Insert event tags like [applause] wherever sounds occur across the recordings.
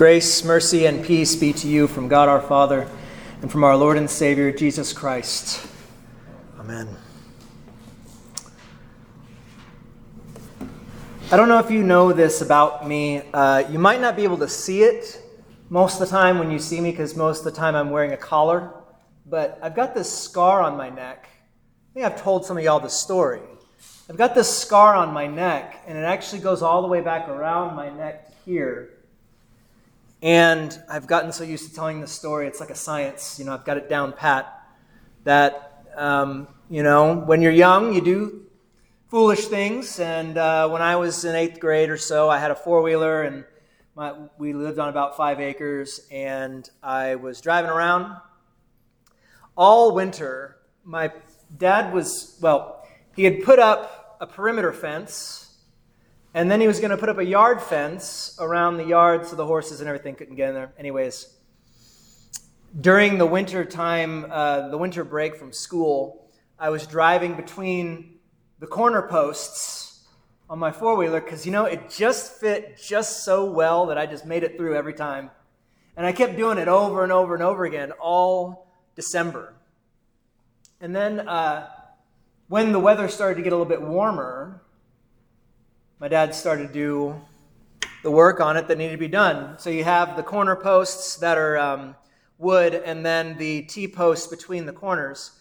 Grace, mercy, and peace be to you from God our Father and from our Lord and Savior, Jesus Christ. Amen. I don't know if you know this about me. Uh, you might not be able to see it most of the time when you see me because most of the time I'm wearing a collar. But I've got this scar on my neck. I think I've told some of y'all the story. I've got this scar on my neck, and it actually goes all the way back around my neck to here. And I've gotten so used to telling the story, it's like a science. You know, I've got it down pat. That, um, you know, when you're young, you do foolish things. And uh, when I was in eighth grade or so, I had a four wheeler, and my, we lived on about five acres. And I was driving around all winter. My dad was, well, he had put up a perimeter fence and then he was going to put up a yard fence around the yard so the horses and everything couldn't get in there. Anyways, during the winter time, uh, the winter break from school, I was driving between the corner posts on my four wheeler because, you know, it just fit just so well that I just made it through every time. And I kept doing it over and over and over again all December. And then uh, when the weather started to get a little bit warmer, my dad started to do the work on it that needed to be done. So you have the corner posts that are um, wood and then the T posts between the corners.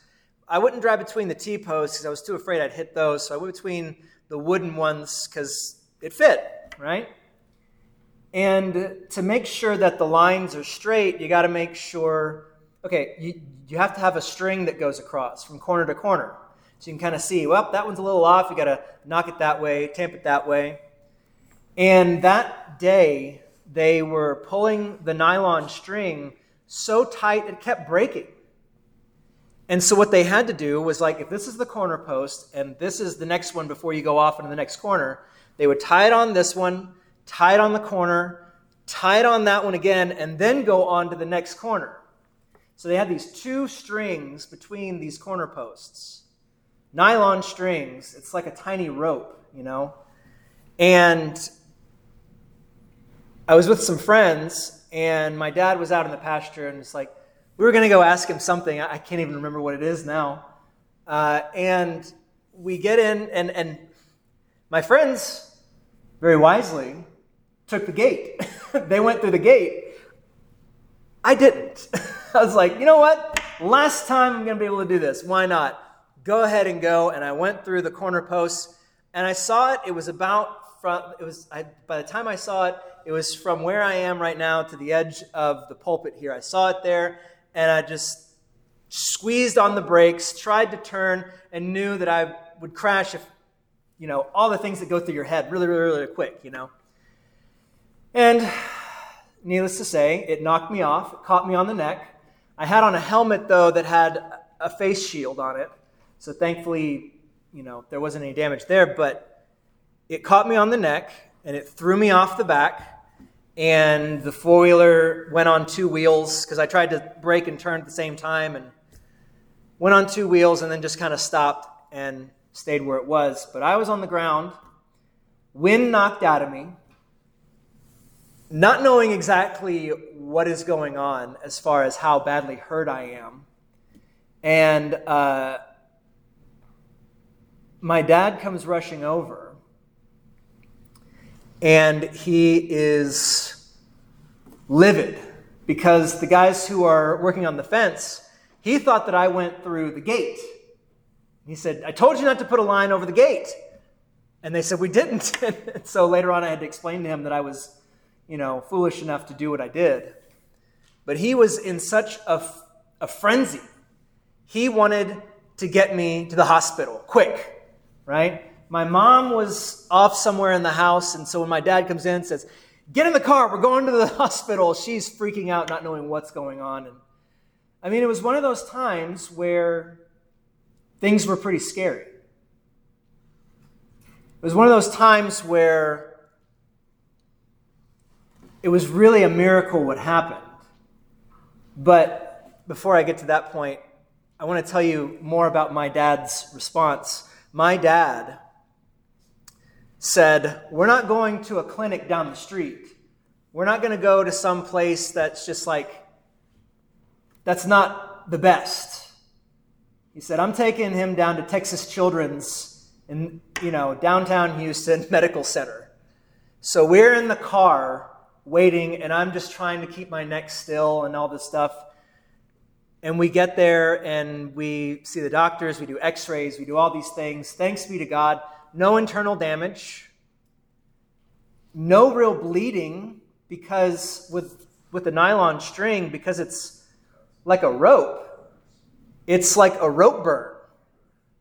I wouldn't drive between the T posts because I was too afraid I'd hit those. So I went between the wooden ones because it fit, right? And to make sure that the lines are straight, you got to make sure, okay, you, you have to have a string that goes across from corner to corner. So you can kind of see, well, that one's a little off. You got to knock it that way, tamp it that way. And that day, they were pulling the nylon string so tight it kept breaking. And so what they had to do was like, if this is the corner post and this is the next one before you go off into the next corner, they would tie it on this one, tie it on the corner, tie it on that one again, and then go on to the next corner. So they had these two strings between these corner posts nylon strings. It's like a tiny rope, you know? And I was with some friends, and my dad was out in the pasture, and it's like, we were going to go ask him something. I can't even remember what it is now. Uh, and we get in, and, and my friends, very wisely, took the gate. [laughs] they went through the gate. I didn't. [laughs] I was like, you know what? Last time I'm going to be able to do this. Why not? Go ahead and go. And I went through the corner posts and I saw it. It was about from, it was, I, by the time I saw it, it was from where I am right now to the edge of the pulpit here. I saw it there and I just squeezed on the brakes, tried to turn, and knew that I would crash if, you know, all the things that go through your head really, really, really quick, you know. And needless to say, it knocked me off, it caught me on the neck. I had on a helmet, though, that had a face shield on it. So thankfully, you know, there wasn't any damage there, but it caught me on the neck and it threw me off the back. And the four wheeler went on two wheels because I tried to brake and turn at the same time and went on two wheels and then just kind of stopped and stayed where it was. But I was on the ground, wind knocked out of me, not knowing exactly what is going on as far as how badly hurt I am. And uh, my dad comes rushing over, and he is livid because the guys who are working on the fence, he thought that I went through the gate. He said, I told you not to put a line over the gate. And they said, We didn't. [laughs] so later on, I had to explain to him that I was, you know, foolish enough to do what I did. But he was in such a, a frenzy. He wanted to get me to the hospital quick right? My mom was off somewhere in the house, and so when my dad comes in and says, Get in the car, we're going to the [laughs] hospital, she's freaking out, not knowing what's going on. And I mean, it was one of those times where things were pretty scary. It was one of those times where it was really a miracle what happened. But before I get to that point, I want to tell you more about my dad's response my dad said, We're not going to a clinic down the street. We're not going to go to some place that's just like, that's not the best. He said, I'm taking him down to Texas Children's in, you know, downtown Houston [laughs] Medical Center. So we're in the car waiting, and I'm just trying to keep my neck still and all this stuff. And we get there and we see the doctors, we do x rays, we do all these things. Thanks be to God, no internal damage, no real bleeding because with, with the nylon string, because it's like a rope, it's like a rope burn.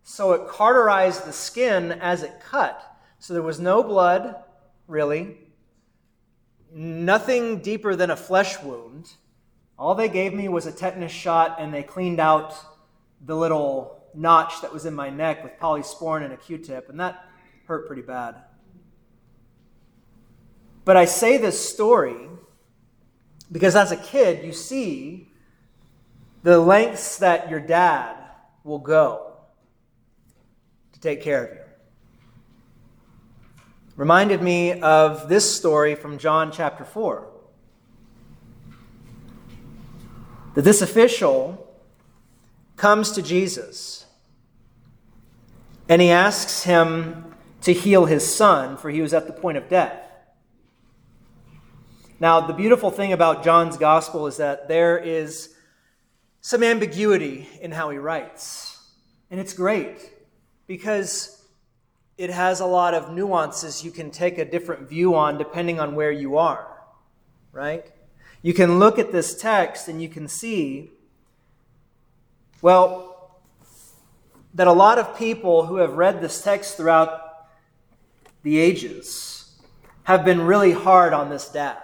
So it cauterized the skin as it cut. So there was no blood, really, nothing deeper than a flesh wound. All they gave me was a tetanus shot, and they cleaned out the little notch that was in my neck with polysporin and a Q tip, and that hurt pretty bad. But I say this story because as a kid, you see the lengths that your dad will go to take care of you. Reminded me of this story from John chapter 4. That this official comes to Jesus and he asks him to heal his son, for he was at the point of death. Now, the beautiful thing about John's gospel is that there is some ambiguity in how he writes. And it's great because it has a lot of nuances you can take a different view on depending on where you are, right? You can look at this text and you can see, well, that a lot of people who have read this text throughout the ages have been really hard on this dad.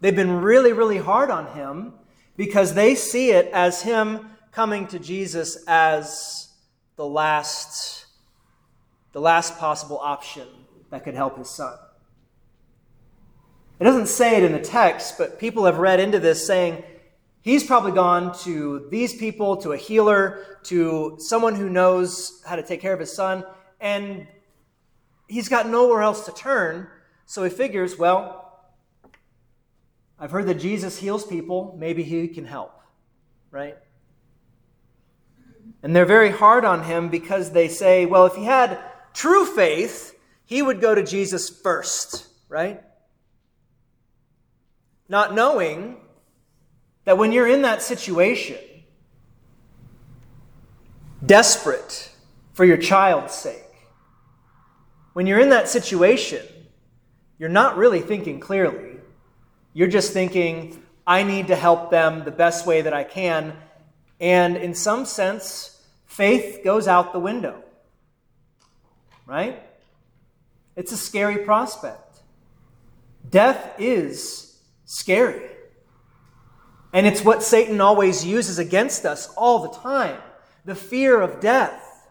They've been really, really hard on him because they see it as him coming to Jesus as the last, the last possible option that could help his son. It doesn't say it in the text, but people have read into this saying he's probably gone to these people, to a healer, to someone who knows how to take care of his son, and he's got nowhere else to turn. So he figures, well, I've heard that Jesus heals people. Maybe he can help, right? And they're very hard on him because they say, well, if he had true faith, he would go to Jesus first, right? Not knowing that when you're in that situation, desperate for your child's sake, when you're in that situation, you're not really thinking clearly. You're just thinking, I need to help them the best way that I can. And in some sense, faith goes out the window. Right? It's a scary prospect. Death is scary. And it's what Satan always uses against us all the time the fear of death.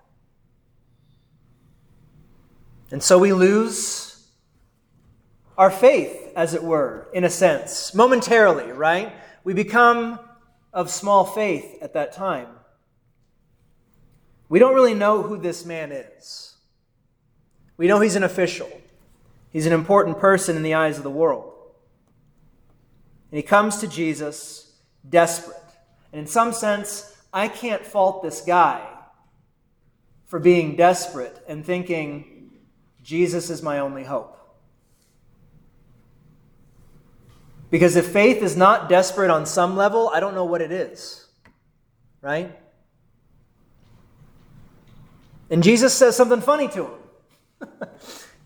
And so we lose our faith, as it were, in a sense, momentarily, right? We become of small faith at that time. We don't really know who this man is. We know he's an official, he's an important person in the eyes of the world. And he comes to Jesus desperate. And in some sense, I can't fault this guy for being desperate and thinking, Jesus is my only hope. Because if faith is not desperate on some level, I don't know what it is. Right? And Jesus says something funny to him. [laughs]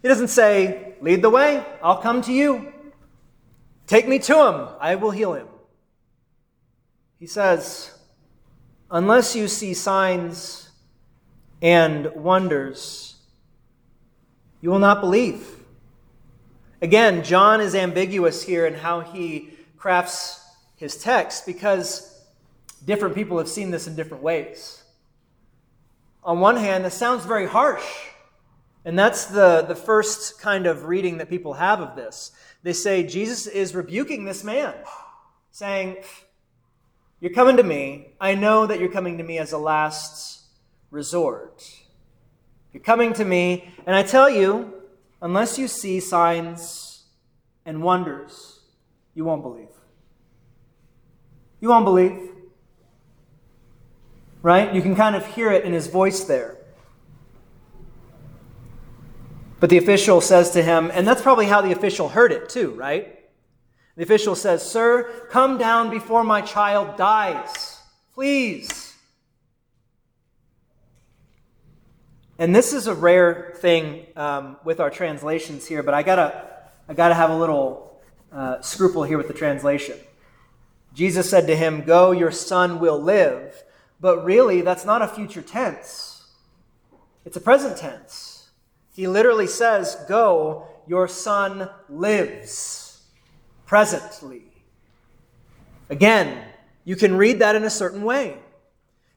he doesn't say, Lead the way, I'll come to you. Take me to him, I will heal him. He says, Unless you see signs and wonders, you will not believe. Again, John is ambiguous here in how he crafts his text because different people have seen this in different ways. On one hand, this sounds very harsh. And that's the, the first kind of reading that people have of this. They say Jesus is rebuking this man, saying, You're coming to me. I know that you're coming to me as a last resort. You're coming to me, and I tell you, unless you see signs and wonders, you won't believe. You won't believe. Right? You can kind of hear it in his voice there. But the official says to him, and that's probably how the official heard it too, right? The official says, Sir, come down before my child dies. Please. And this is a rare thing um, with our translations here, but I gotta, I gotta have a little uh, scruple here with the translation. Jesus said to him, Go, your son will live. But really, that's not a future tense, it's a present tense. He literally says, Go, your son lives presently. Again, you can read that in a certain way.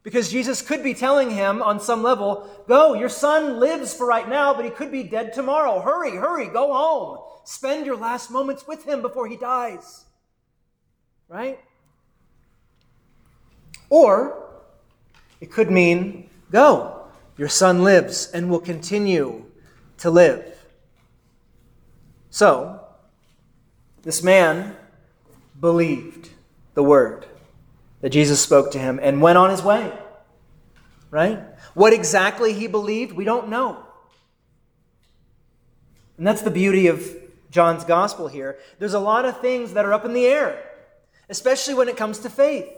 Because Jesus could be telling him on some level, Go, your son lives for right now, but he could be dead tomorrow. Hurry, hurry, go home. Spend your last moments with him before he dies. Right? Or it could mean, Go, your son lives and will continue to live. So, this man believed the word that Jesus spoke to him and went on his way. Right? What exactly he believed, we don't know. And that's the beauty of John's gospel here. There's a lot of things that are up in the air, especially when it comes to faith.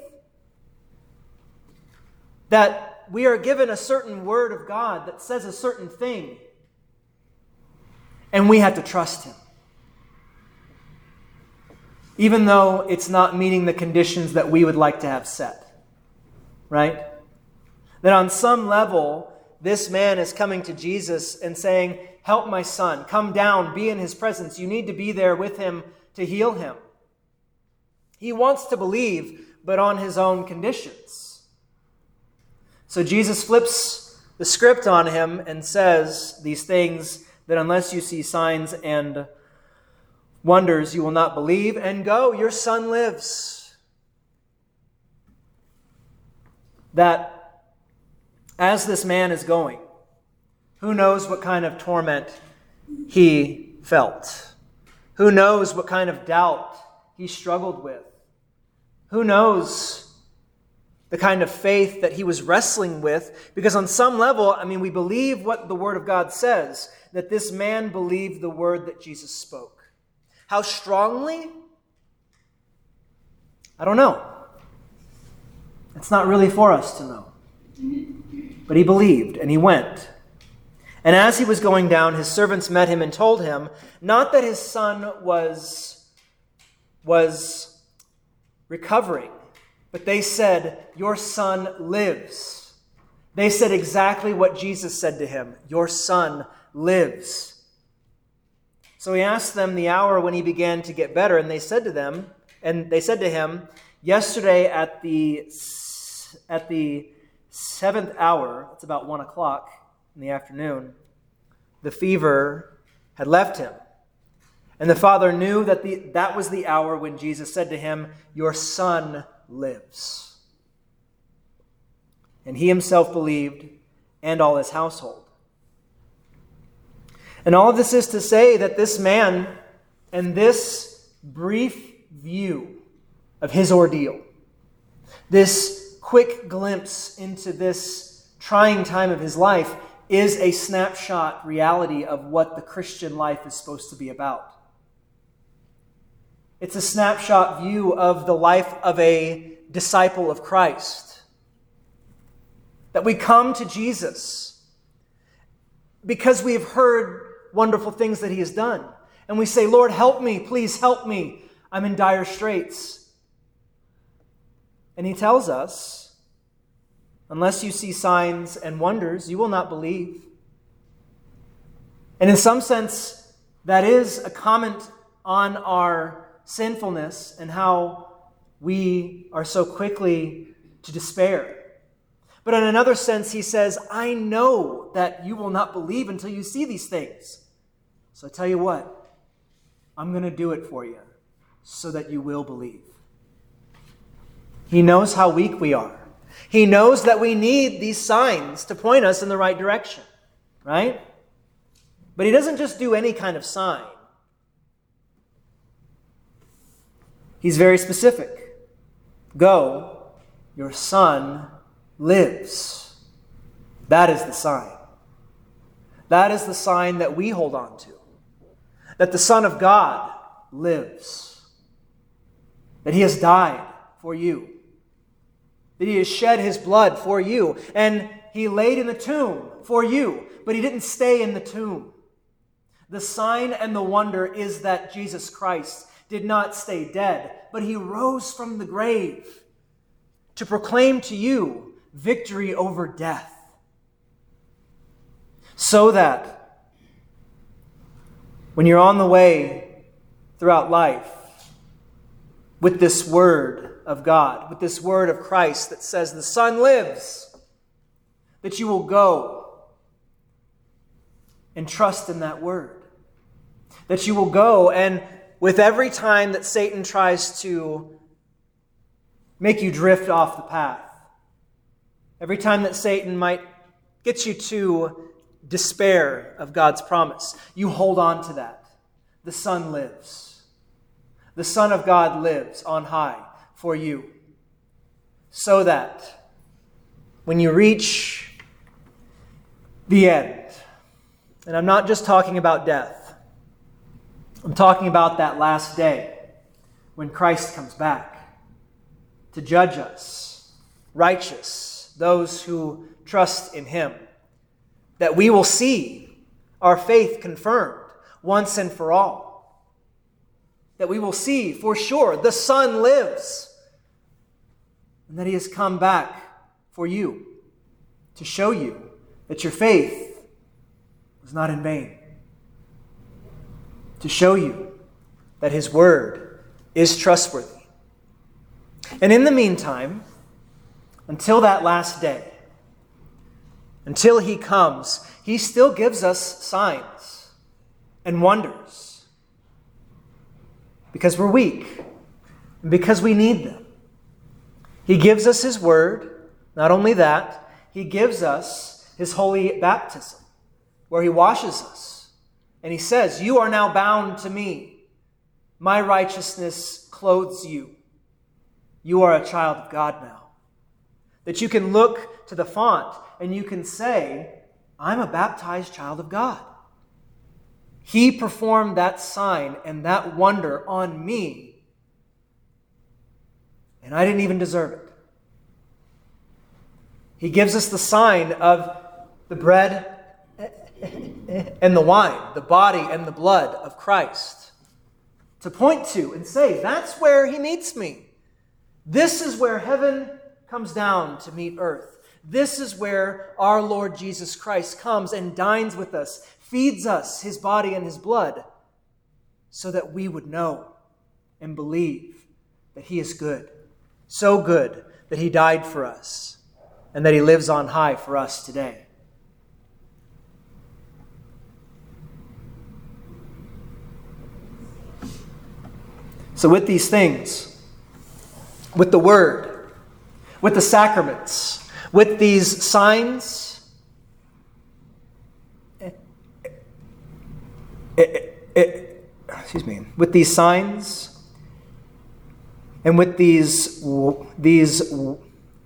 That we are given a certain word of God that says a certain thing, and we have to trust Him even though it's not meeting the conditions that we would like to have set. Right? That on some level, this man is coming to Jesus and saying, Help my son, come down, be in his presence. You need to be there with him to heal him. He wants to believe, but on his own conditions. So Jesus flips the script on him and says these things that unless you see signs and wonders you will not believe, and go, your son lives. That as this man is going, who knows what kind of torment he felt? Who knows what kind of doubt he struggled with? Who knows the kind of faith that he was wrestling with? Because on some level, I mean, we believe what the Word of God says, that this man believed the word that Jesus spoke. How strongly? I don't know. It's not really for us to know. But he believed, and he went. And as he was going down, his servants met him and told him, not that his son was, was recovering, but they said, Your son lives. They said exactly what Jesus said to him Your son lives. So he asked them the hour when he began to get better, and they said to them, and they said to him, Yesterday at the at the seventh hour, it's about one o'clock in the afternoon, the fever had left him. And the father knew that the, that was the hour when Jesus said to him, Your son lives. And he himself believed, and all his household. And all this is to say that this man and this brief view of his ordeal, this quick glimpse into this trying time of his life, is a snapshot reality of what the Christian life is supposed to be about. It's a snapshot view of the life of a disciple of Christ. That we come to Jesus because we have heard wonderful things that He has done. And we say, Lord, help me, please help me. I'm in dire straits. And He tells us, unless you see signs and wonders, you will not believe. And in some sense, that is a comment on our sinfulness and how we are so quickly to despair. But in another sense, he says, I know that you will not believe until you see these things. So I tell you what, I'm going to do it for you so that you will believe. He knows how weak we are. He knows that we need these signs to point us in the right direction, right? But he doesn't just do any kind of sign. He's very specific. Go, your son lives. That is the sign. That is the sign that we hold on to. That the Son of God lives. That he has died for you. That he has shed his blood for you. And he laid in the tomb for you. But he didn't stay in the tomb. The sign and the wonder is that Jesus Christ did not stay dead, but he rose from the grave to proclaim to you victory over death. So that when you're on the way throughout life with this word of God, with this word of Christ that says the Son lives, that you will go and trust in that word that you will go and with every time that Satan tries to make you drift off the path, every time that Satan might get you to despair of God's promise, you hold on to that. The Son lives. The Son of God lives on high for you. So that when you reach the end, and I'm not just talking about death, I'm talking about that last day when Christ comes back to judge us, righteous, those who trust in him, that we will see our faith confirmed once and for all. That we will see for sure the Son lives and that he has come back for you to show you that your faith was not in vain to show you that His Word is trustworthy. And in the meantime, until that last day, until He comes, He still gives us signs and wonders because we're weak and because we need them. He gives us His Word. Not only that, He gives us His holy baptism, where He washes us and he says, You are now bound to me. My righteousness clothes you. You are a child of God now. That you can look to the font and you can say, I'm a baptized child of God. He performed that sign and that wonder on me, and I didn't even deserve it. He gives us the sign of the bread and the wine, the body and the blood of Christ, to point to and say, that's where he meets me. This is where heaven comes down to meet earth. This is where our Lord Jesus Christ comes and dines with us, feeds us his body and his blood, so that we would know and believe that he is good. So good that he died for us and that he lives on high for us today. So, with these things, with the word, with the sacraments, with these signs, it, it, it, excuse me, with these signs, and with these these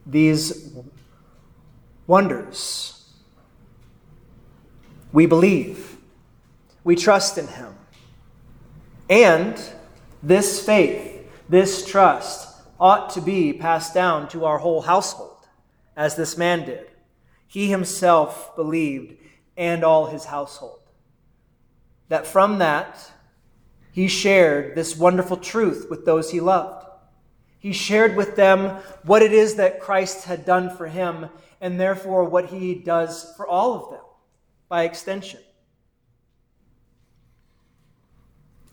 these wonders, we believe, we trust in Him, and this faith, this trust, ought to be passed down to our whole household, as this man did. He himself believed, and all his household. That from that, he shared this wonderful truth with those he loved. He shared with them what it is that Christ had done for him, and therefore what he does for all of them by extension.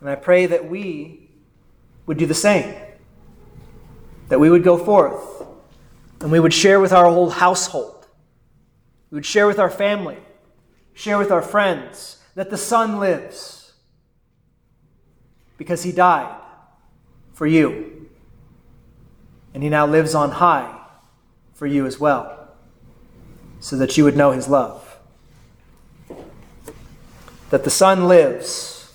And I pray that we would do the same. That we would go forth and we would share with our whole household. We would share with our family, share with our friends that the Son lives because he died for you. And he now lives on high for you as well, so that you would know his love. That the Son lives,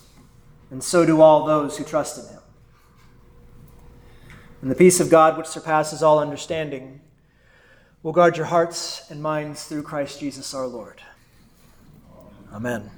and so do all those who trust in him. And the peace of God, which surpasses all understanding, will guard your hearts and minds through Christ Jesus our Lord. Amen.